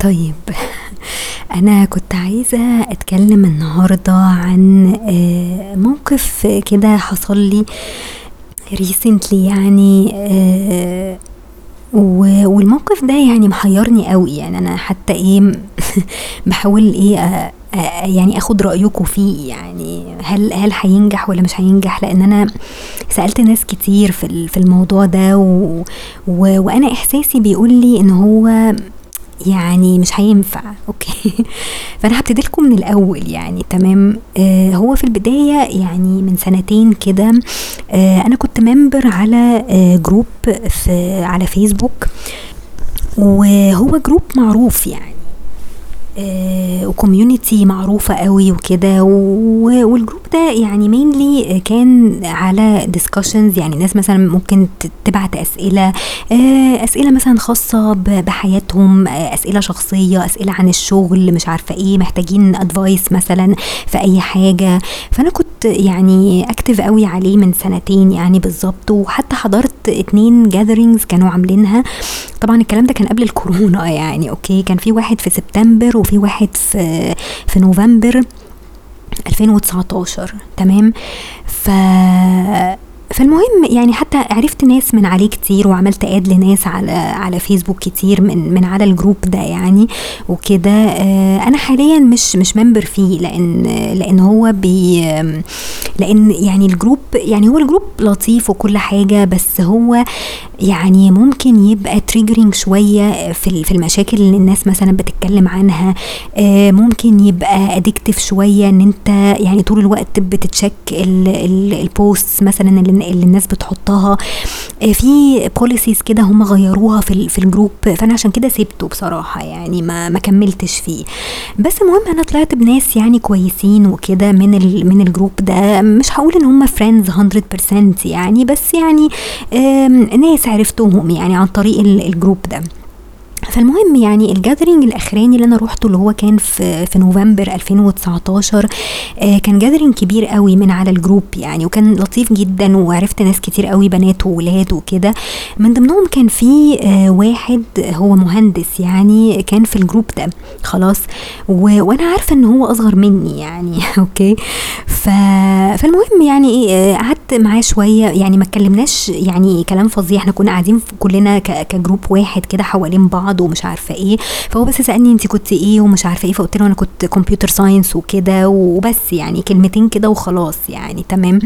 طيب أنا كنت عايزة أتكلم النهاردة عن آه، موقف كده حصل لي recently يعني آه، والموقف ده يعني محيرني قوي. يعني أنا حتى إيه بحاول إيه يعني أخد رايكم فيه. يعني هل هل هينجح ولا مش هينجح؟ لأن أنا سألت ناس كتير في في الموضوع ده و و وأنا إحساسي بيقول لي إن هو يعني مش هينفع. okay. فأنا هبتدي لكم من الأول يعني تمام؟ آه هو في البداية يعني من سنتين كده آه أنا كنت member على آه group في على فيسبوك وهو جروب معروف يعني. و community معروفة قوي وكده وال group ده يعني mainly كان على discussions يعني ناس مثلا ممكن تبعت أسئلة آه، أسئلة مثلا خاصة بحياتهم آه، أسئلة شخصية أسئلة عن الشغل مش عارفة إيه محتاجين advice مثلا في أي حاجة. فأنا كنت يعني active قوي عليه من سنتين يعني بالظبط وحتى حضرت اتنين gatherings كانوا عاملينها. طبعا الكلام ده كان قبل الكورونا يعني okay؟ كان في واحد في سبتمبر وفي واحد في في نوفمبر 2019 تمام؟ ف فالمهم يعني حتى عرفت ناس من عليه كتير وعملت add لناس على على فيسبوك كتير من من على ال group ده يعني وكده. آه، أنا حاليا مش مش member فيه لأن لأن هو بي لأن يعني ال group يعني هو ال group لطيف وكل حاجة بس هو يعني ممكن يبقى triggering شوية في المشاكل اللي الناس مثلا بتتكلم عنها. آه، ممكن يبقى addictive شوية إن أنت يعني طول الوقت بت check ال posts مثلا اللي اللي الناس بتحطها. آه، في policies كده هم غيروها في في ال group فأنا عشان كده سبته بصراحة يعني ما ما كملتش فيه. بس المهم أنا طلعت بناس يعني كويسين وكده من من ال group ده. مش هقول إن هم friends 100% يعني بس يعني ناس عرفتهم يعني عن طريق ال group ده. فالمهم يعني ال gathering الأخراني اللي أنا روحته اللي هو كان في في نوفمبر 2019 آه كان gathering كبير قوي من على ال group يعني وكان لطيف جدا وعرفت ناس كتير قوي بنات وولاد وكده. من ضمنهم كان في آه واحد هو مهندس يعني كان في ال group ده خلاص. وأنا عارفة إن هو أصغر مني يعني okay. ف... فالمهم يعني آه، قعدت معاه شوية يعني ما اتكلمناش يعني كلام فظيع إحنا كنا قاعدين كلنا ك... ك group واحد كده حوالين بعض. بعض ومش عارفة إيه. فهو بس سألني انت كنت إيه ومش عارفة إيه فقلت له أنا كنت computer science وكده وبس يعني كلمتين كده وخلاص يعني تمام.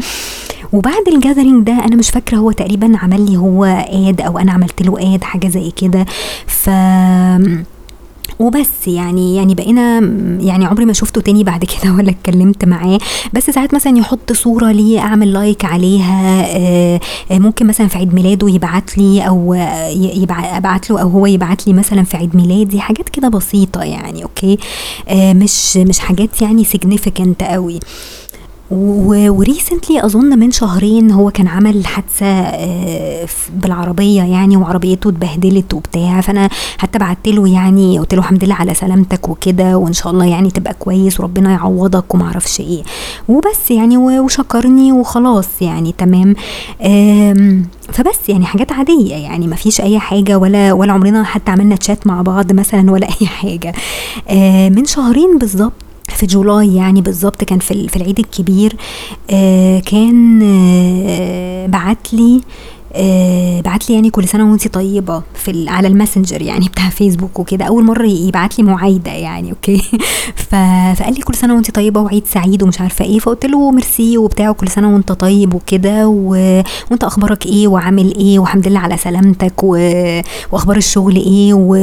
وبعد ال gathering ده أنا مش فاكرة هو تقريبا عمل لي هو add أو أنا عملت له add حاجة زي كده. ف وبس يعني يعني بقينا يعني عمري ما شفته تاني بعد كده ولا اتكلمت معاه. بس ساعات مثلا يحط صورة لي أعمل like عليها آه، آه، ممكن مثلا في عيد ميلاده يبعت لي أو أبعت له أو هو يبعت لي مثلا في عيد ميلادي حاجات كده بسيطة يعني okay؟ آه، مش مش حاجات يعني significant قوي. و recently أظن من شهرين هو كان عمل حادثة آه، بالعربية يعني وعربيته اتبهدلت وبتاع. فأنا حتى بعت له يعني قلت له الحمد لله على سلامتك وكده وإن شاء الله يعني تبقى كويس وربنا يعوضك وما أعرفش إيه. وبس يعني وشكرني وخلاص يعني تمام. فبس يعني حاجات عادية يعني ما فيش أي حاجة ولا ولا عمرنا حتى عملنا تشات مع بعض مثلا ولا أي حاجة. آه، من شهرين بالظبط في July يعني بالظبط كان في العيد الكبير آه كان آه بعت لي آه بعت لي يعني كل سنة وانت طيبة في على الماسنجر يعني بتاع فيسبوك وكده. أول مرة يبعت لي معايدة يعني okay. فقال لي كل سنة وانت طيبة وعيد سعيد ومش عارفة إيه. فقلت له ميرسي وبتاع وكل سنة وانت طيب وكده و... وانت أخبارك إيه وعامل إيه والحمد لله على سلامتك و... وأخبار الشغل إيه و...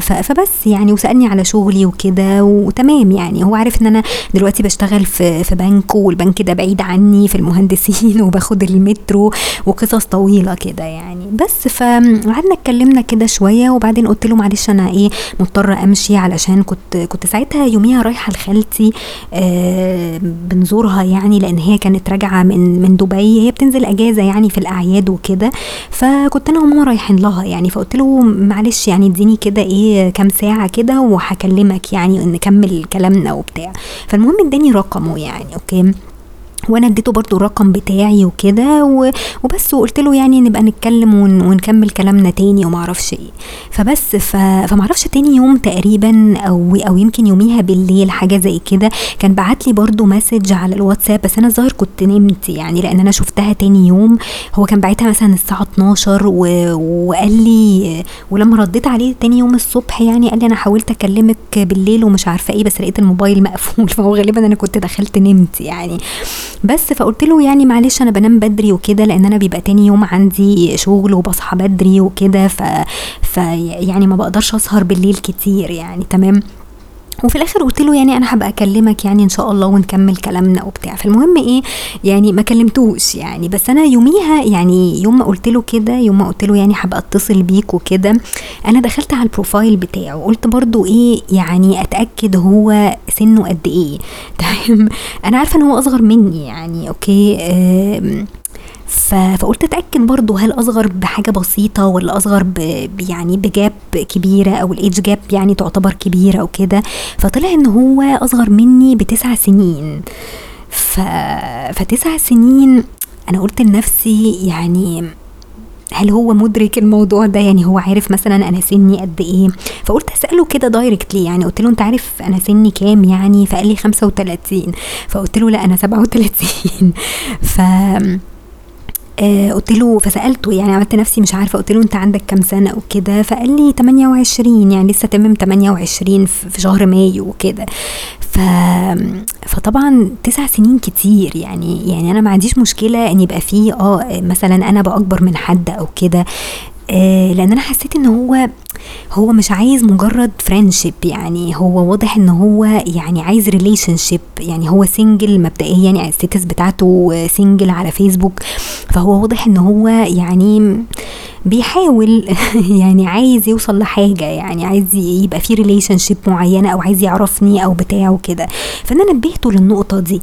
ف... فبس يعني وسألني على شغلي وكده وتمام يعني. هو عارف إن أنا دلوقتي بشتغل في في بنك والبنك ده بعيد عني في المهندسين وباخد المترو وقصص طويلة. كده يعني. بس فقعدنا اتكلمنا كده شوية وبعدين قلت له معلش أنا إيه مضطرة أمشي علشان كنت كنت ساعتها يوميها رايحة لخالتي آه بنزورها يعني لأن هي كانت راجعة من من دبي. هي بتنزل أجازة يعني في الأعياد وكده. فكنت أنا وماما رايحين لها يعني. فقلت له معلش يعني اديني كده إيه كام ساعة كده وهكلمك يعني نكمل كلامنا وبتاع. فالمهم اداني رقمه يعني okay. وأنا اديته برضو الرقم بتاعي وكده وبس وقلت له يعني نبقى نتكلم ونكمل كلامنا تاني ومعرفش إيه. فبس ف... فمعرفش تاني يوم تقريبا أو أو يمكن يوميها بالليل حاجة زي كده كان بعت لي برضو message على الواتساب بس أنا الظاهر كنت نمت يعني لأن أنا شفتها تاني يوم. هو كان باعتها مثلا الساعة 12 و... وقال لي ولما رديت عليه تاني يوم الصبح يعني قال لي أنا حاولت أكلمك بالليل ومش عارفة إيه بس لقيت الموبايل مقفول. فهو غالبا أنا كنت دخلت نمت يعني. بس فقلت له يعني معلش أنا بنام بدري وكده لأن أنا بيبقى تاني يوم عندي شغل وبصحى بدري وكده ف... ف يعني ما بقدرش أسهر بالليل كتير يعني تمام. وفي الآخر قلت له يعني أنا هبقى أكلمك يعني إن شاء الله ونكمل كلامنا وبتاع. فالمهم إيه يعني ما كلمتوش يعني. بس أنا يوميها يعني يوم ما قلت له كده يوم ما قلت له يعني هبقى اتصل بيك وكده أنا دخلت على ال profile بتاعه. قلت برضو إيه يعني أتأكد هو سنه قد إيه. تمام؟ أنا عارفة إن هو أصغر مني يعني okay؟ فقلت أتأكد برضه هل أصغر بحاجة بسيطة ولا أصغر يعني ب gap كبيرة أو الإيدج جاب يعني تعتبر كبيرة أو كده. فطلع إن هو أصغر مني بتسع سنين. ف... فتسع سنين أنا قلت لنفسي يعني هل هو مدرك الموضوع ده؟ يعني هو عارف مثلا أنا سني قد إيه؟ فقلت أسأله كده دايركتلي يعني قلت له أنت عارف أنا سني كام يعني؟ فقال لي 35 فقلت له لا أنا 37 ف آه قلت له فسألته يعني عملت نفسي مش عارفة قلت له أنت عندك كام سنة وكده؟ فقال لي 28 يعني لسه تمم 28 في شهر مايو وكده. ف... فطبعا تسع سنين كتير يعني يعني أنا ما عنديش مشكلة إن يبقى فيه آه مثلا أنا بأكبر من حد أو كده. آه لأن أنا حسيت إن هو هو مش عايز مجرد friendship يعني. هو واضح إن هو يعني عايز relationship يعني هو single مبدئيا يعني ال status بتاعته single على فيسبوك فهو واضح إن هو يعني بيحاول يعني عايز يوصل لحاجة يعني عايز يبقى في relationship معينة أو عايز يعرفني أو بتاع وكده فأنا نبهته للنقطة دي.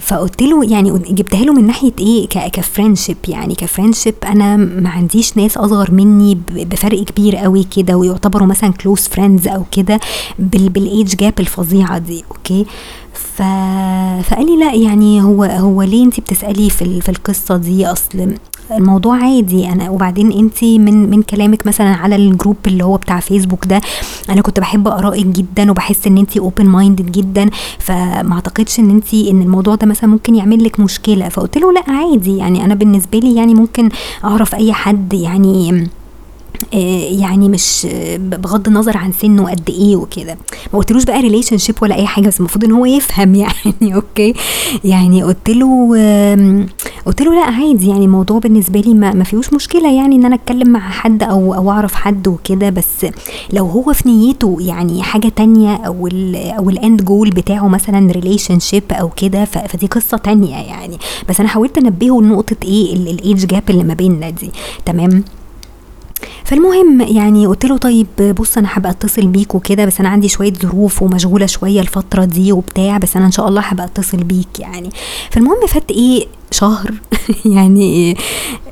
فقلت له يعني جبتها له من ناحية إيه؟ ك friendship يعني ك friendship أنا ما عنديش ناس أصغر مني بفرق كبير قوي كده ويعتبروا مثلا close friends أو كده بالايدج جاب الفظيعة دي okay؟ ف... فقال لي لا يعني هو هو ليه انت بتسألي في في القصة دي؟ أصل الموضوع عادي. أنا وبعدين انت من من كلامك مثلا على ال group اللي هو بتاع فيسبوك ده أنا كنت بحب آرائك جدا وبحس إن انت open-minded جدا فما أعتقدش إن انت إن الموضوع ده مثلا ممكن يعمل لك مشكلة. فقلت له لا عادي. يعني أنا بالنسبة لي يعني ممكن أعرف أي حد يعني آه، يعني مش بغض النظر عن سنه قد إيه وكده. ما قلتلوش بقى relationship ولا أي حاجة بس المفروض إن هو يفهم يعني okay؟ يعني قلت له قلت له لا عادي يعني الموضوع بالنسبة لي ما, ما فيهوش مشكلة يعني إن أنا أتكلم مع حد أو أو أعرف حد وكده بس لو هو في نيته يعني حاجة تانية أو ال أو ال end goal بتاعه مثلا relationship أو كده فدي قصة تانية يعني. بس أنا حاولت أنبهه لنقطة إيه الايدج جاب اللي ما بيننا دي. تمام؟ فالمهم يعني قلت له طيب بص أنا هبقى أتصل بيك وكده بس أنا عندي شوية ظروف ومشغولة شوية الفترة دي وبتاع بس أنا إن شاء الله هبقى أتصل بيك يعني. فالمهم فات إيه شهر يعني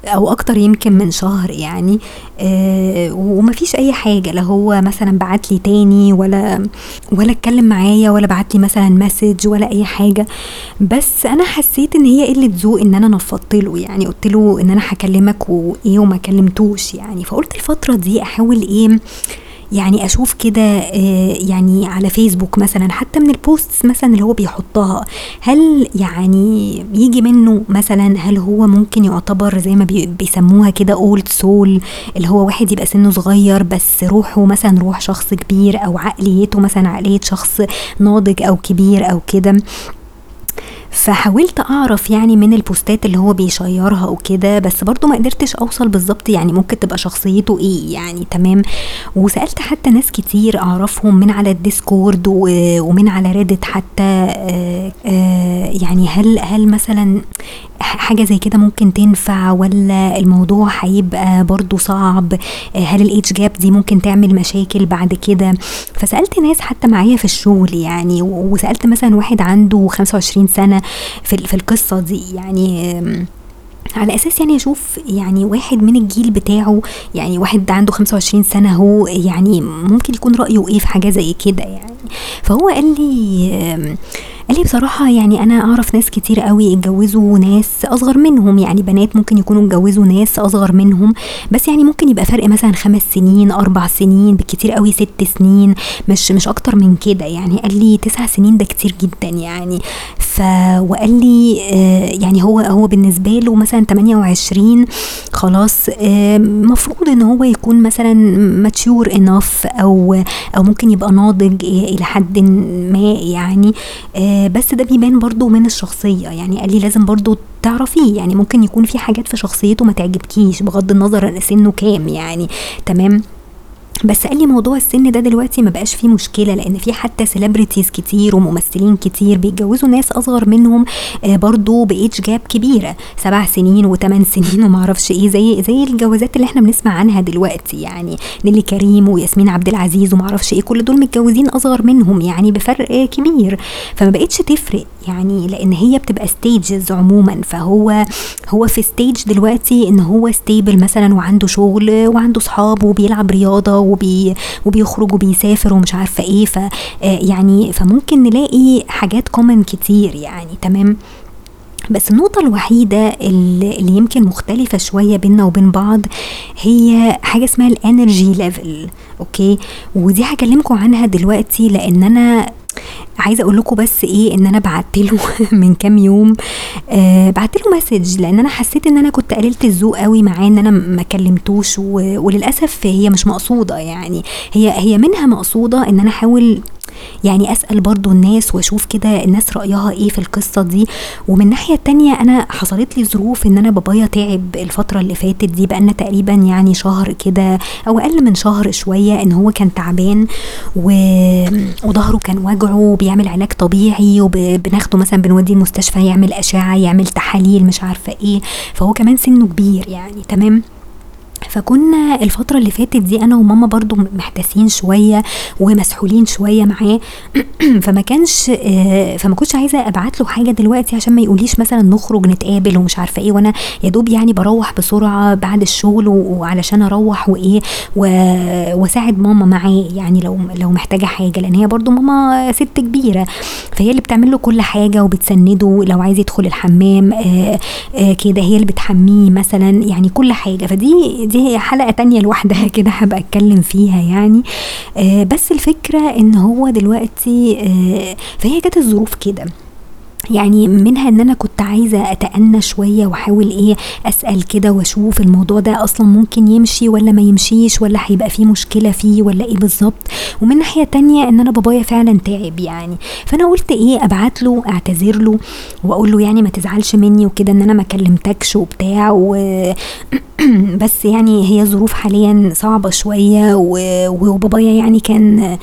أو أكتر يمكن من شهر يعني آه ومفيش أي حاجة. لا هو مثلا بعت لي تاني ولا ولا اتكلم معايا ولا بعت لي مثلا message ولا أي حاجة. بس أنا حسيت إن هي قلة ذوق إن أنا نفضت له يعني. قلت له إن أنا هكلمك وإيه وما كلمتوش يعني. فقلت الفترة دي أحاول إيه يعني أشوف كده آه، يعني على فيسبوك مثلا حتى من ال posts مثلا اللي هو بيحطها هل يعني يجي منه مثلا هل هو ممكن يعتبر زي ما بيسموها كده old soul اللي هو واحد يبقى سنه صغير بس روحه مثلا روح شخص كبير أو عقليته مثلا عقلية شخص ناضج أو كبير أو كده. فحاولت أعرف يعني من البوستات اللي هو بيشيرها وكده بس برضو ما قدرتش أوصل بالظبط يعني ممكن تبقى شخصيته إيه يعني تمام؟ وسألت حتى ناس كتير أعرفهم من على الديسكورد ومن على ريدت حتى آه، آه، يعني هل هل مثلا حاجة زي كده ممكن تنفع ولا الموضوع هيبقى برضو صعب؟ هل الإيدج جاب دي ممكن تعمل مشاكل بعد كده؟ فسألت ناس حتى معايا في الشغل يعني وسألت مثلا واحد عنده 25 سنة في, القصة دي يعني على أساس يعني أشوف يعني واحد من الجيل بتاعه يعني واحد عنده 25 سنة هو يعني ممكن يكون رأيه إيه في حاجة زي كده يعني. فهو قال لي قال لي بصراحة يعني أنا أعرف ناس كتير قوي اتجوزوا ناس أصغر منهم يعني بنات ممكن يكونوا اتجوزوا ناس أصغر منهم بس يعني ممكن يبقى فرق مثلا خمس سنين أربع سنين بالكتير قوي ست سنين مش مش أكتر من كده يعني قال لي تسع سنين ده كتير جدا يعني. ف وقال لي آه يعني هو هو بالنسبة له مثلا 28 خلاص آه مفروض إن هو يكون مثلا mature enough أو أو ممكن يبقى ناضج إلى حد ما يعني آه بس ده بيبان برضو من الشخصية. يعني قال لي لازم برضو تعرفيه. يعني ممكن يكون في حاجات في شخصيته ما تعجبكيش بغض النظر سنه كام يعني. تمام؟ بس قال لي موضوع السن ده دلوقتي ما بقاش فيه مشكلة لأن في حتى celebrities كتير وممثلين كتير بيتجوزوا ناس أصغر منهم آه برضو ب age gap كبيره سبع سنين وثمان سنين وما أعرفش إيه زي زي الجوازات اللي إحنا بنسمع عنها دلوقتي يعني نيلي كريم وياسمين عبد العزيز وما أعرفش إيه كل دول متجوزين أصغر منهم يعني بفرق كبير. فما بقتش تفرق. يعني لأن هي بتبقى stages عموما. فهو هو في stage دلوقتي إن هو stable مثلا وعنده شغل وعنده صحاب وبيلعب رياضة وبي وبيخرج وبيسافر ومش عارفة إيه. ف يعني فممكن نلاقي حاجات common كتير يعني. تمام؟ بس النقطة الوحيدة اللي يمكن مختلفة شوية بينا وبين بعض هي حاجة اسمها ال energy level okay؟ ودي هكلمكم عنها دلوقتي لأن أنا عايزة أقول لكم بس إيه إن أنا بعت له من كام يوم آه بعت له message لأن أنا حسيت إن أنا كنت قليلة الذوق قوي معاه إن أنا ما كلمتوش وللأسف هي مش مقصودة يعني هي هي منها مقصودة إن أنا أحاول يعني أسأل برضو الناس وأشوف كده الناس رأيها إيه في القصة دي. ومن الناحيه التانية أنا حصلت لي ظروف إن أنا بابايا تعب الفترة اللي فاتت دي بقالنا تقريبا يعني شهر كده أو أقل من شهر شوية إن هو كان تعبان و... وظهره كان وجعه وبيعمل علاج طبيعي وبناخده مثلا بنوديه المستشفى يعمل أشعة يعمل تحاليل مش عارفة إيه فهو كمان سنه كبير يعني تمام؟ فكنا الفترة اللي فاتت دي أنا وماما برضو محتاسين شوية ومسحولين شوية معاه. فما كانش فما كنتش عايزة أبعت له حاجة دلوقتي عشان ما يقوليش مثلا نخرج نتقابل ومش عارفة إيه وأنا يا دوب يعني بروح بسرعة بعد الشغل وعلشان أروح وإيه وأساعد ماما معاه يعني لو لو محتاجة حاجة لأن هي برضو ماما ست كبيرة. فهي اللي بتعمل له كل حاجة وبتسنده لو عايز يدخل الحمام آآ آآ كده هي اللي بتحميه مثلا يعني كل حاجة. فدي دي هي حلقة تانية لوحدها كده هبقى أتكلم فيها يعني. آه بس الفكرة إن هو دلوقتي آه فهي كانت الظروف كده. يعني منها إن أنا كنت عايزة أتأنى شوية وأحاول إيه أسأل كده وأشوف الموضوع ده أصلا ممكن يمشي ولا ما يمشيش ولا هيبقى فيه مشكلة فيه ولا إيه بالظبط. ومن ناحية تانية إن أنا بابايا فعلا تعب يعني. فأنا قلت إيه أبعت له أعتذر له وأقول له يعني ما تزعلش مني وكده إن أنا ما كلمتكش وبتاع و بس يعني هي ظروف حاليا صعبة شوية وبابايا يعني كان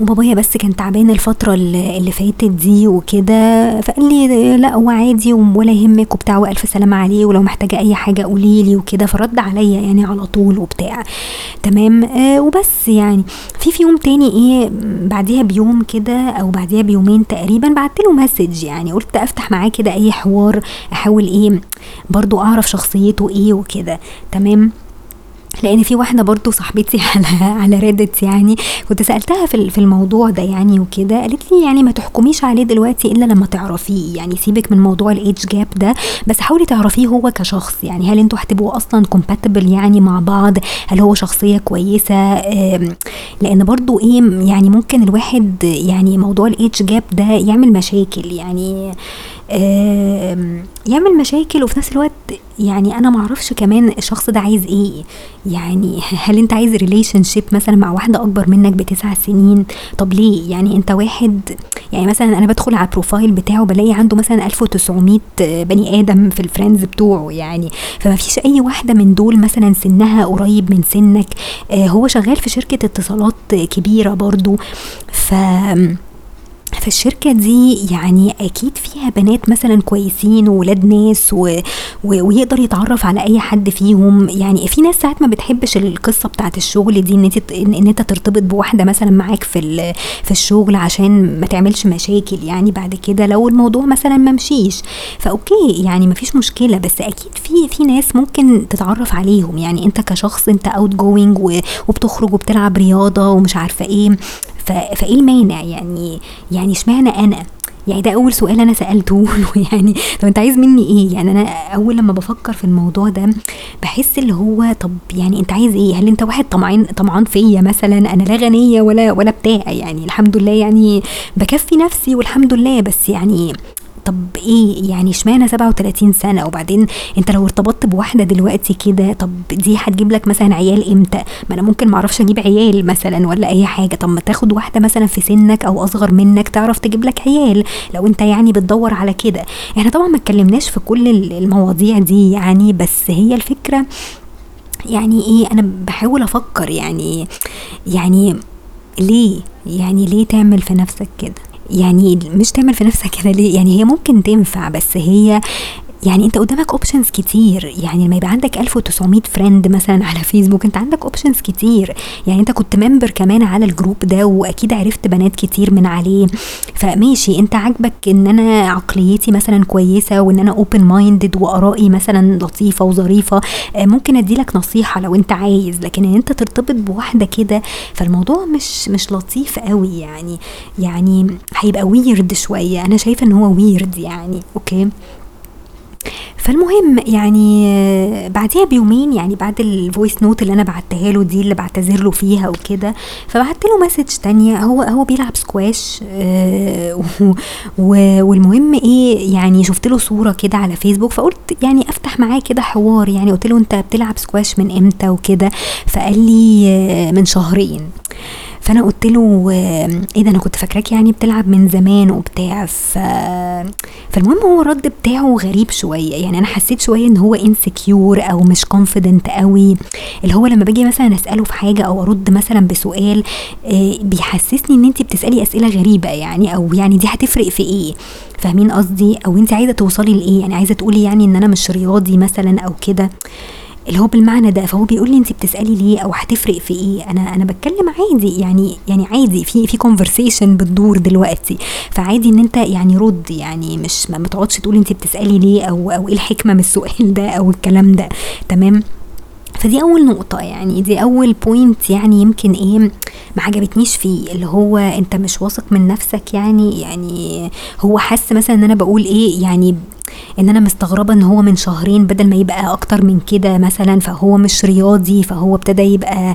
وبابايا بس كان تعبان الفترة اللي فاتت دي وكده فقال لي لا هو عادي ولا يهمك وبتاع وألف سلامة عليه ولو محتاجة أي حاجة قولي لي وكده فرد عليا يعني على طول وبتاع. تمام؟ آه وبس يعني. في في يوم تاني إيه بعديها بيوم كده أو بعديها بيومين تقريبا بعت له مسج يعني قلت أفتح معاه كده أي حوار أحاول إيه برضو أعرف شخصيته إيه وكده. تمام؟ لأن في واحدة برضو صاحبتي على على Reddit يعني كنت سألتها في في الموضوع ده يعني وكده قالت لي يعني ما تحكميش عليه دلوقتي إلا لما تعرفيه يعني سيبك من موضوع الايدج جاب ده بس حاولي تعرفيه هو كشخص يعني هل أنتوا هتبقوا أصلا compatible يعني مع بعض؟ هل هو شخصية كويسة؟ لأن برضو إيه يعني ممكن الواحد يعني موضوع الايدج جاب ده يعمل مشاكل يعني يعمل مشاكل وفي نفس الوقت يعني أنا معرفش كمان الشخص ده عايز إيه. يعني هل أنت عايز relationship مثلا مع واحدة أكبر منك بتسع سنين؟ طب ليه؟ يعني أنت واحد يعني مثلا أنا بدخل على ال profile بتاعه بلاقي عنده مثلا 1900 بني آدم في ال friends بتوعه يعني. فما فيش أي واحدة من دول مثلا سنها قريب من سنك. هو شغال في شركة اتصالات كبيرة برضو. ف فالشركة دي يعني أكيد فيها بنات مثلا كويسين وولاد ناس و... و... ويقدر يتعرف على أي حد فيهم. يعني في ناس ساعات ما بتحبش القصة بتاعت الشغل دي إن أنت إن أنت ترتبط بواحدة مثلا معاك في ال... في الشغل عشان ما تعملش مشاكل. يعني بعد كده لو الموضوع مثلا ما مشيش ف okay يعني ما فيش مشكلة. بس أكيد في في ناس ممكن تتعرف عليهم. يعني أنت كشخص أنت outgoing و... وبتخرج وبتلعب رياضة ومش عارفة إيه. فإيه المانع؟ يعني يعني اشمعنى أنا؟ يعني ده أول سؤال أنا سألته يعني طب أنت عايز مني إيه؟ يعني أنا أول لما بفكر في الموضوع ده بحس اللي هو طب يعني أنت عايز إيه؟ هل أنت واحد طمعان طمعان فيا مثلا؟ أنا لا غنية ولا ولا بتاع يعني الحمد لله يعني بكفي نفسي والحمد لله بس يعني طب إيه؟ يعني اشمعنى 37 سنة؟ وبعدين أنت لو ارتبطت بواحدة دلوقتي كده طب دي هتجيب لك مثلا عيال إمتى؟ ما أنا ممكن معرفش أجيب عيال مثلا ولا أي حاجة. طب ما تاخد واحدة مثلا في سنك أو أصغر منك تعرف تجيب لك عيال لو أنت يعني بتدور على كده. إحنا طبعا ما اتكلمناش في كل المواضيع دي يعني بس هي الفكرة يعني إيه؟ أنا بحاول أفكر يعني يعني ليه؟ يعني ليه تعمل في نفسك كده؟ يعني مش تعمل في نفسك كده ليه؟ يعني هي ممكن تنفع بس هي يعني انت قدامك options كتير. يعني لما يبقى عندك 1900 friend مثلا على فيسبوك انت عندك options كتير. يعني انت كنت member كمان على ال group ده وأكيد عرفت بنات كتير من عليه. فماشي انت عاجبك إن أنا عقليتي مثلا كويسة وإن أنا open-minded وآرائي مثلا لطيفة وظريفة. آه، ممكن أديلك نصيحة لو انت عايز. لكن إن انت ترتبط بواحدة كده فالموضوع مش مش لطيف قوي يعني. يعني هيبقى weird شوية. أنا شايفة إن هو weird يعني okay؟ فالمهم يعني بعديها بيومين يعني بعد ال voice note اللي أنا بعتها له دي اللي بعتذر له فيها وكده فبعت له message تانية. هو هو بيلعب سكواش آه والمهم إيه يعني شفت له صورة كده على فيسبوك فقلت يعني أفتح معاه كده حوار يعني قلت له أنت بتلعب سكواش من إمتى وكده؟ فقال لي آه، من شهرين. فانا قلت له إيه ده أنا كنت فاكراك يعني بتلعب من زمان وبتاع. ف... فالمهم هو الرد بتاعه غريب شوية يعني أنا حسيت شوية إن هو insecure أو مش confident قوي. اللي هو لما باجي مثلا أسأله في حاجة أو أرد مثلا بسؤال آه، بيحسسني إن أنت بتسألي أسئلة غريبة يعني أو يعني دي هتفرق في إيه؟ فاهمين قصدي؟ أو أنت عايزة توصلي لإيه؟ يعني عايزة تقولي يعني إن أنا مش رياضي مثلا أو كده. اللي هو بالمعنى ده فهو بيقول لي انت بتسألي ليه أو هتفرق في إيه؟ أنا أنا بتكلم عادي يعني يعني عادي في في conversation بتدور دلوقتي. فعادي إن أنت يعني رد يعني مش ما تقعدش تقولي انت بتسألي ليه أو أو إيه الحكمة من السؤال ده أو الكلام ده. تمام؟ فدي أول نقطة يعني دي أول point يعني يمكن إيه ما عجبتنيش فيه. اللي هو أنت مش واثق من نفسك يعني يعني هو حس مثلا إن أنا بقول إيه يعني إن أنا مستغربة إن هو من شهرين بدل ما يبقى أكتر من كده مثلا فهو مش رياضي فهو ابتدى يبقى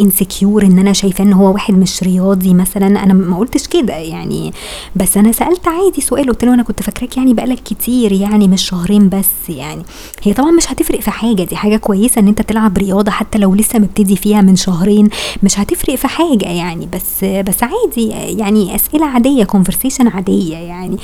انسكيور آه إن أنا شايفاه إن هو واحد مش رياضي مثلا. أنا ما قلتش كده يعني بس أنا سألت عادي سؤال قلت له أنا كنت فاكراك يعني بقالك كتير يعني مش شهرين بس يعني. هي طبعا مش هتفرق في حاجة دي حاجة كويسة إن أنت تلعب رياضة حتى لو لسه مبتدي فيها من شهرين مش هتفرق في حاجة يعني. بس بس عادي يعني أسئلة عادية conversation عادية يعني.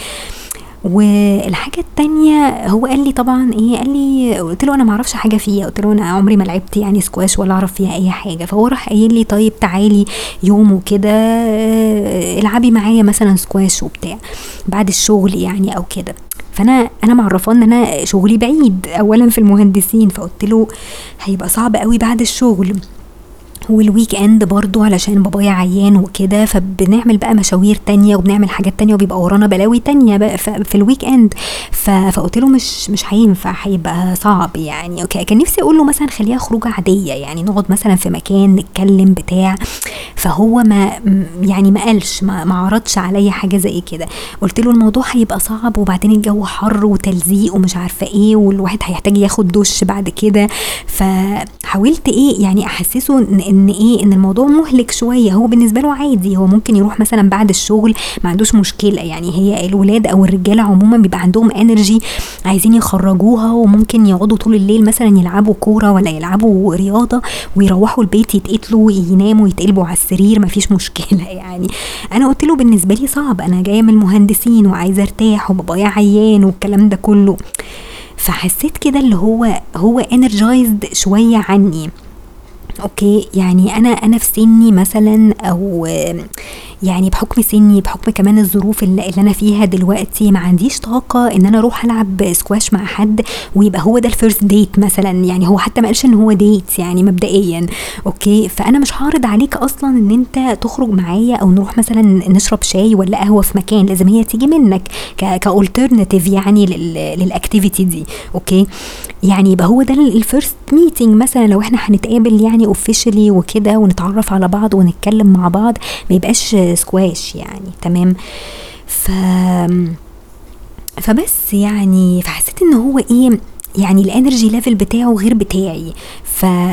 والحاجة التانية هو قال لي طبعا إيه قال لي قلت له أنا معرفش حاجة فيها قلت له أنا عمري ما لعبت يعني سكواش ولا أعرف فيها أي حاجة. فهو راح قايل لي طيب تعالي يوم وكده آه، العبي معايا مثلا سكواش وبتاع بعد الشغل يعني أو كده. فأنا أنا معرفاه إن أنا شغلي بعيد اولا في المهندسين فقلت له هيبقى صعب قوي بعد الشغل. وال weekend برضو علشان بابايا عيان وكده فبنعمل بقى مشاوير تانية وبنعمل حاجات تانية وبيبقى ورانا بلاوي تانية بقى في ال weekend فقلت له مش مش هينفع هيبقى صعب يعني okay كان نفسي أقول له مثلا خليها خروجة عادية يعني نقعد مثلا في مكان نتكلم بتاع. فهو ما يعني ما قالش ما, ما عرضش عليا حاجة زي كده. قلت له الموضوع هيبقى صعب وبعدين الجو حر وتلزيق ومش عارفة إيه والواحد هيحتاج ياخد دش بعد كده. فحاولت إيه يعني أحسسه إن إيه إن الموضوع مهلك شوية. هو بالنسبة له عادي. هو ممكن يروح مثلا بعد الشغل ما عندوش مشكلة. يعني هي الولاد أو الرجاله عموما بيبقى عندهم انرجي عايزين يخرجوها وممكن يقعدوا طول الليل مثلا يلعبوا كورة ولا يلعبوا رياضة ويروحوا البيت يتقتلوا يناموا يتقلبوا على السرير. مفيش مشكلة. يعني أنا قلت له بالنسبة لي صعب. أنا جاية من المهندسين وعايزة أرتاح وبابايا عيان والكلام ده كله. فحسيت كده اللي هو هو energized شوية عني. okay يعني أنا أنا في سني مثلا أو يعني بحكم سني بحكم كمان الظروف اللي, اللي أنا فيها دلوقتي ما عنديش طاقة إن أنا أروح ألعب سكواش مع حد ويبقى هو ده ال first date مثلا. يعني هو حتى ما قالش إن هو date يعني مبدئيا. okay؟ فأنا مش هعرض عليك أصلا إن أنت تخرج معايا أو نروح مثلا نشرب شاي ولا قهوة في مكان. لازم هي تيجي منك ك alternative يعني لل activity دي. okay؟ يعني يبقى هو ده ال first meeting مثلا. لو إحنا هنتقابل يعني officially وكده ونتعرف على بعض ونتكلم مع بعض ما يبقاش سكواش يعني تمام؟ ف فبس يعني فحسيت إن هو إيه يعني ال energy level بتاعه غير بتاعي.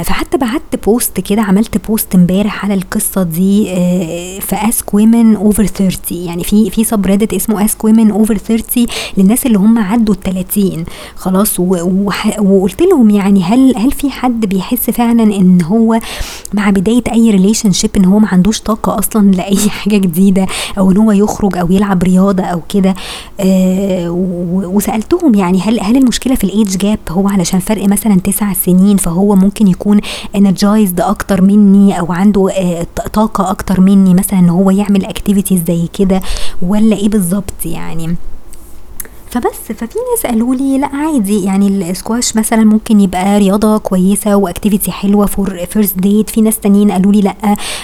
فحتى بعت post كده عملت post امبارح على القصة دي آه، في Ask Women Over 30 يعني في في subreddit اسمه Ask Women Over 30 للناس اللي هم عدوا ال 30 خلاص وقلت لهم يعني هل هل في حد بيحس فعلا إن هو مع بداية أي relationship إن هو ما عندوش طاقة أصلا لأي حاجة جديدة أو إن هو يخرج أو يلعب رياضة أو كده؟ آه وسألتهم يعني هل هل المشكلة في الايدج جاب هو علشان فرق مثلا تسع سنين فهو ممكن يكون energized أكتر مني أو عنده آه طاقة أكتر مني مثلا إن هو يعمل activities زي كده ولا إيه بالظبط يعني؟ فبس ففي ناس قالوا لي لأ عادي. يعني الاسكواش مثلا ممكن يبقى رياضة كويسة و activity حلوة for first date في ناس تانيين قالوا لي لأ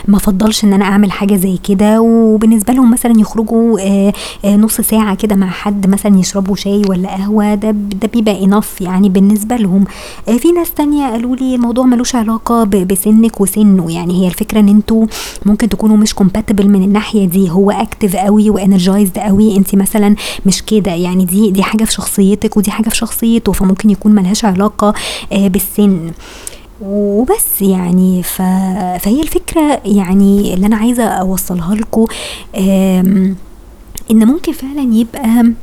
ما افضلش إن أنا أعمل حاجة زي كده. وبالنسبة لهم مثلا يخرجوا آه، آه، نص ساعة كده مع حد مثلا يشربوا شاي ولا قهوة ده ده بيبقى enough يعني بالنسبة لهم. آه، في ناس تانية قالوا لي الموضوع ملوش علاقة بسنك وسنه. يعني هي الفكرة إن أنتوا ممكن تكونوا مش compatible من الناحية دي. هو active قوي و energized قوي. انت مثلا مش كده. يعني دي دي دي حاجة في شخصيتك ودي حاجة في شخصيته فممكن يكون ملهاش علاقة آه، بالسن. وبس يعني ف... فهي الفكرة يعني اللي أنا عايزة أوصلها لكم إن ممكن فعلا يبقى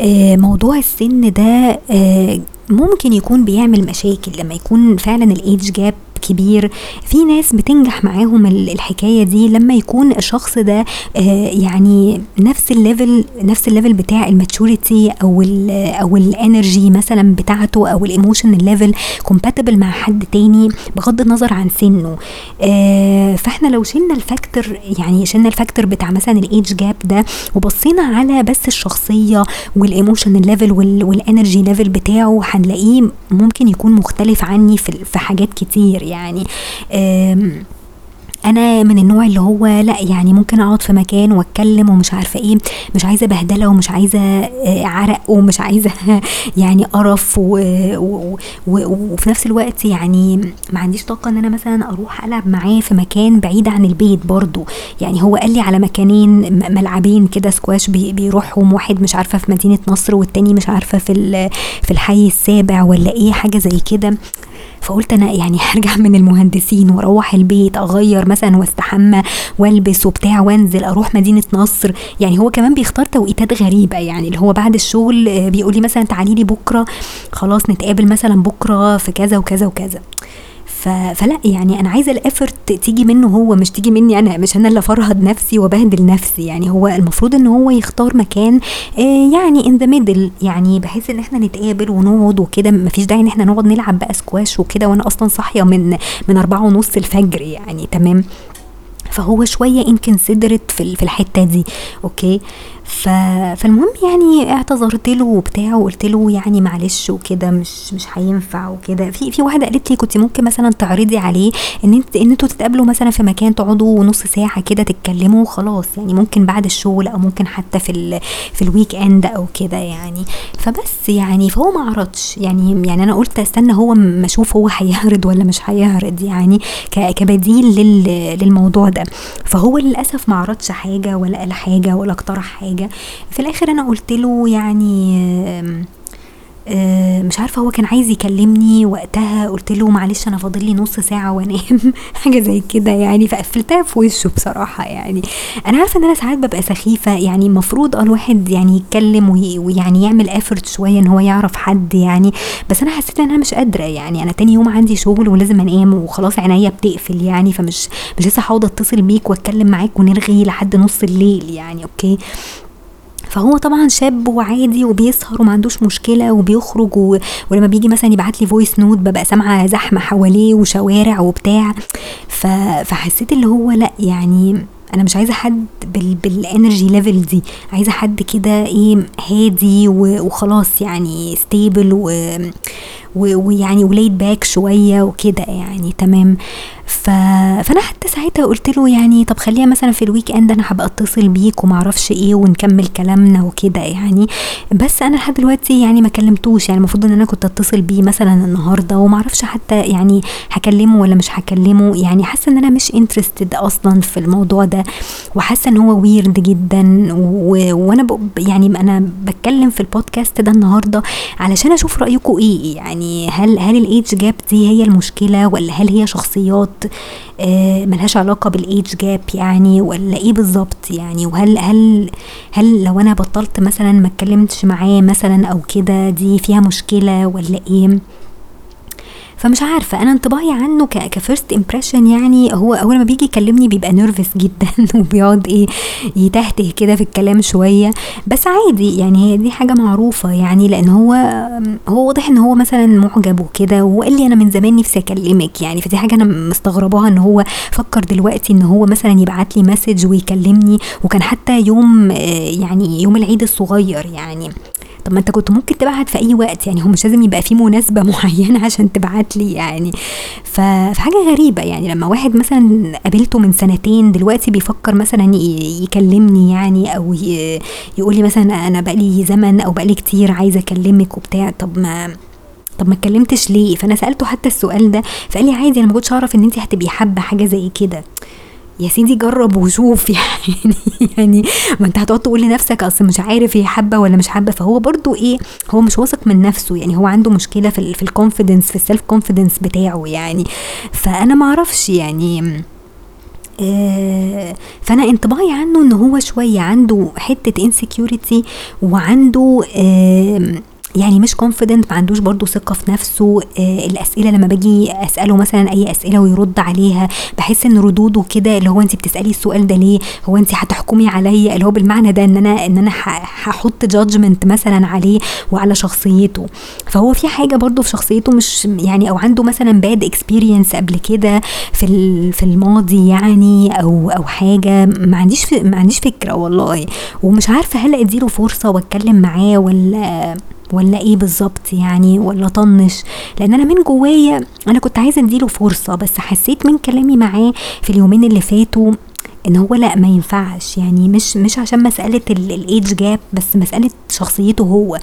آه، موضوع السن ده آه، ممكن يكون بيعمل مشاكل لما يكون فعلا الايدج جاب كبير. في ناس بتنجح معاهم الحكاية دي لما يكون الشخص ده آه، يعني نفس ال level نفس ال level بتاع ال maturity أو ال أو ال energy مثلا بتاعته أو ال emotion level compatible مع حد تاني بغض النظر عن سنه. آه، فإحنا لو شلنا ال factor يعني شلنا ال factor بتاع مثلا الايدج جاب ده وبصينا على بس الشخصية وال emotion level وال energy level بتاعه هنلاقيه ممكن يكون مختلف عني في حاجات كتير. يعني أنا من النوع اللي هو لأ يعني ممكن أقعد في مكان وأتكلم ومش عارفة إيه مش عايزة بهدلة ومش عايزة آه، عرق ومش عايزة يعني قرف وفي نفس الوقت يعني ما عنديش طاقة إن أنا مثلا أروح ألعب معاه في مكان بعيد عن البيت برضو. يعني هو قال لي على مكانين ملعبين كده سكواش بيروحهم واحد مش عارفة في مدينة نصر والتاني مش عارفة في في الحي السابع ولا إيه حاجة زي كده. فقلت أنا يعني هرجع من المهندسين وأروح البيت أغير مثلا واستحمى وألبس وبتاع وأنزل أروح مدينة نصر. يعني هو كمان بيختار توقيتات غريبة يعني اللي هو بعد الشغل آه، بيقول لي مثلا تعالي لي بكرة خلاص نتقابل مثلا بكرة في كذا وكذا وكذا. فلا يعني أنا عايزة الافرت تيجي منه هو مش تيجي مني أنا مش أنا اللي أفرهد نفسي وبهدل نفسي. يعني هو المفروض إن هو يختار مكان آه يعني in the middle يعني بحيث إن إحنا نتقابل ونقعد وكده. مفيش داعي إن إحنا نقعد نلعب بقى سكواش وكده وأنا أصلا صاحية من من أربعة ونص الفجر يعني تمام؟ فهو شوية inconsiderate في في الحتة دي. okay؟ ف... فالمهم يعني اعتذرت له وبتاع وقلت له يعني معلش وكده مش مش هينفع وكده. في في واحدة قالت لي كنت ممكن مثلا تعرضي عليه إن انت إن أنتوا تتقابلوا مثلا في مكان تقعدوا نص ساعة كده تتكلموا وخلاص. يعني ممكن بعد الشغل أو ممكن حتى في ال... في ال weekend أو كده يعني. فبس يعني فهو ما عرضش. يعني يعني أنا قلت أستنى هو ما أشوف هو هيعرض ولا مش هيعرض يعني ك... كبديل لل... للموضوع ده. فهو للأسف ما عرضش حاجة ولا قال حاجة ولا اقترح حاجة. حاجة. في الآخر أنا قلت له يعني مش عارفة هو كان عايز يكلمني وقتها. قلت له معلش أنا فاضل لي نص ساعة وأنام. حاجة زي كده يعني. فقفلتها في وشه بصراحة يعني. أنا عارفة إن أنا ساعات ببقى سخيفة يعني. المفروض آه الواحد يعني يتكلم ويعني يعمل effort شوية إن هو يعرف حد يعني. بس أنا حسيت إن أنا مش قادرة يعني. أنا تاني يوم عندي شغل ولازم أنام وخلاص عينيا بتقفل يعني. فمش مش لسه هقعد اتصل بيك وأتكلم معاك ونرغي لحد نص الليل يعني. أوكي؟ فهو طبعا شاب وعادي وبيسهر وما عندوش مشكلة وبيخرج و... ولما بيجي مثلا يبعت لي voice note ببقى سامعة زحمة حواليه وشوارع وبتاع. ف... فحسيت اللي هو لأ يعني أنا مش عايزة حد بال... بال energy level دي. عايزة حد كده إيه هادي و... وخلاص يعني stable و... ويعني و laid back شوية وكده يعني تمام. ف... فأنا حتى ساعتها قلت له يعني طب خليها مثلا في ال weekend أنا هبقى اتصل بيك وما أعرفش إيه ونكمل كلامنا وكده يعني. بس أنا لحد دلوقتي يعني ما كلمتوش يعني المفروض إن أنا كنت اتصل بيه مثلا النهارده وما أعرفش حتى يعني هكلمه ولا مش هكلمه. يعني حاسة إن أنا مش interested أصلا في الموضوع ده وحاسة إن هو weird جدا و... وأنا ب... يعني أنا بتكلم في البودكاست ده النهارده علشان أشوف رايكم إيه يعني. هل هل الايدج جاب دي هي المشكلة ولا هل هي شخصيات آه ملهاش علاقة بالايدج جاب يعني ولا إيه بالظبط يعني وهل هل هل لو أنا بطلت مثلا ما اتكلمتش معاه مثلا أو كده دي فيها مشكلة ولا إيه؟ فمش عارفة أنا انطباعي عنه ك first impression يعني هو أول ما بيجي يكلمني بيبقى nervous جدا وبيقعد إيه يتهته كده في الكلام شوية. بس عادي يعني هي دي حاجة معروفة يعني لأن هو هو واضح إن هو مثلا معجب وكده وقال لي أنا من زمان نفسي أكلمك يعني فدي حاجة أنا مستغرباها إن هو فكر دلوقتي إن هو مثلا يبعت لي message ويكلمني وكان حتى يوم يعني يوم العيد الصغير يعني. طب ما انت كنت ممكن تبعت في أي وقت يعني هو مش لازم يبقى في مناسبة معينة عشان تبعت لي يعني. فحاجة غريبة يعني لما واحد مثلا قابلته من سنتين دلوقتي بيفكر مثلا يكلمني يعني أو يقول لي مثلا أنا بقالي زمن أو بقالي كتير عايزه أكلمك وبتاع طب ما طب ما اتكلمتش ليه؟ فأنا سألته حتى السؤال ده فقال لي عادي أنا ما كنتش أعرف إن انت هتبقي حابة حاجة زي كده. يا سيدي جرب وشوف يعني يعني ما انت هتقعد تقول لنفسك أصل مش عارف هي حابة ولا مش حابة. فهو برضو إيه هو مش واثق من نفسه يعني هو عنده مشكلة في في ال confidence في ال self confidence بتاعه يعني. فأنا ما أعرفش يعني آه فأنا انطباعي عنه إن هو شوية عنده حتة insecurity وعنده يعني مش confident ما عندوش برضو ثقة في نفسه. آه الأسئلة لما باجي أسأله مثلا أي أسئلة ويرد عليها بحس إن ردوده كده اللي هو انت بتسألي السؤال ده ليه؟ هو انت هتحكمي عليا؟ اللي هو بالمعنى ده إن أنا إن أنا هحط judgment مثلا عليه وعلى شخصيته. فهو في حاجة برضو في شخصيته مش يعني أو عنده مثلا bad experience قبل كده في في الماضي يعني أو أو حاجة. ما عنديش ما عنديش فكرة والله. ومش عارفة هل أديله فرصة وأتكلم معاه ولا ولا إيه بالظبط يعني ولا طنش. لأن أنا من جوايا أنا كنت عايزة أديله فرصة بس حسيت من كلامي معاه في اليومين اللي فاتوا إن هو لأ ما ينفعش. يعني مش مش عشان مسألة الايدج جاب بس مسألة شخصيته هو.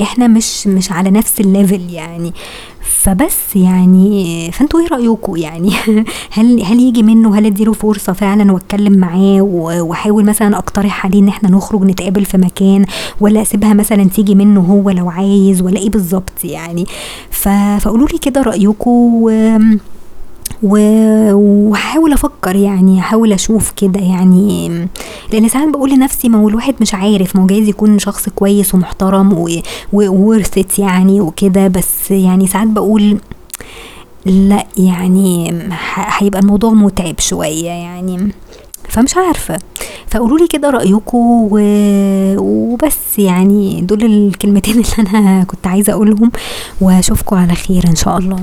إحنا مش مش على نفس ال level يعني. فبس يعني فانتوا إيه رايكم يعني؟ هل هل يجي منه؟ هل أديله فرصة فعلا وأتكلم معاه وأحاول مثلا أقترح عليه إن إحنا نخرج نتقابل في مكان ولا أسيبها مثلا تيجي منه هو لو عايز ولا إيه بالظبط يعني؟ فقولوا لي كده رايكم وهحاول أفكر يعني احاول أشوف كده يعني لأن ساعات بقول لنفسي ما هو الواحد مش عارف ما هو جايز يكون شخص كويس ومحترم وورثت يعني وكده بس يعني ساعات بقول لا يعني هيبقى الموضوع متعب شوية يعني فمش عارفة. فقولوا لي كده رايكم و... وبس يعني دول الكلمتين اللي أنا كنت عايزة أقولهم واشوفكم على خير إن شاء الله.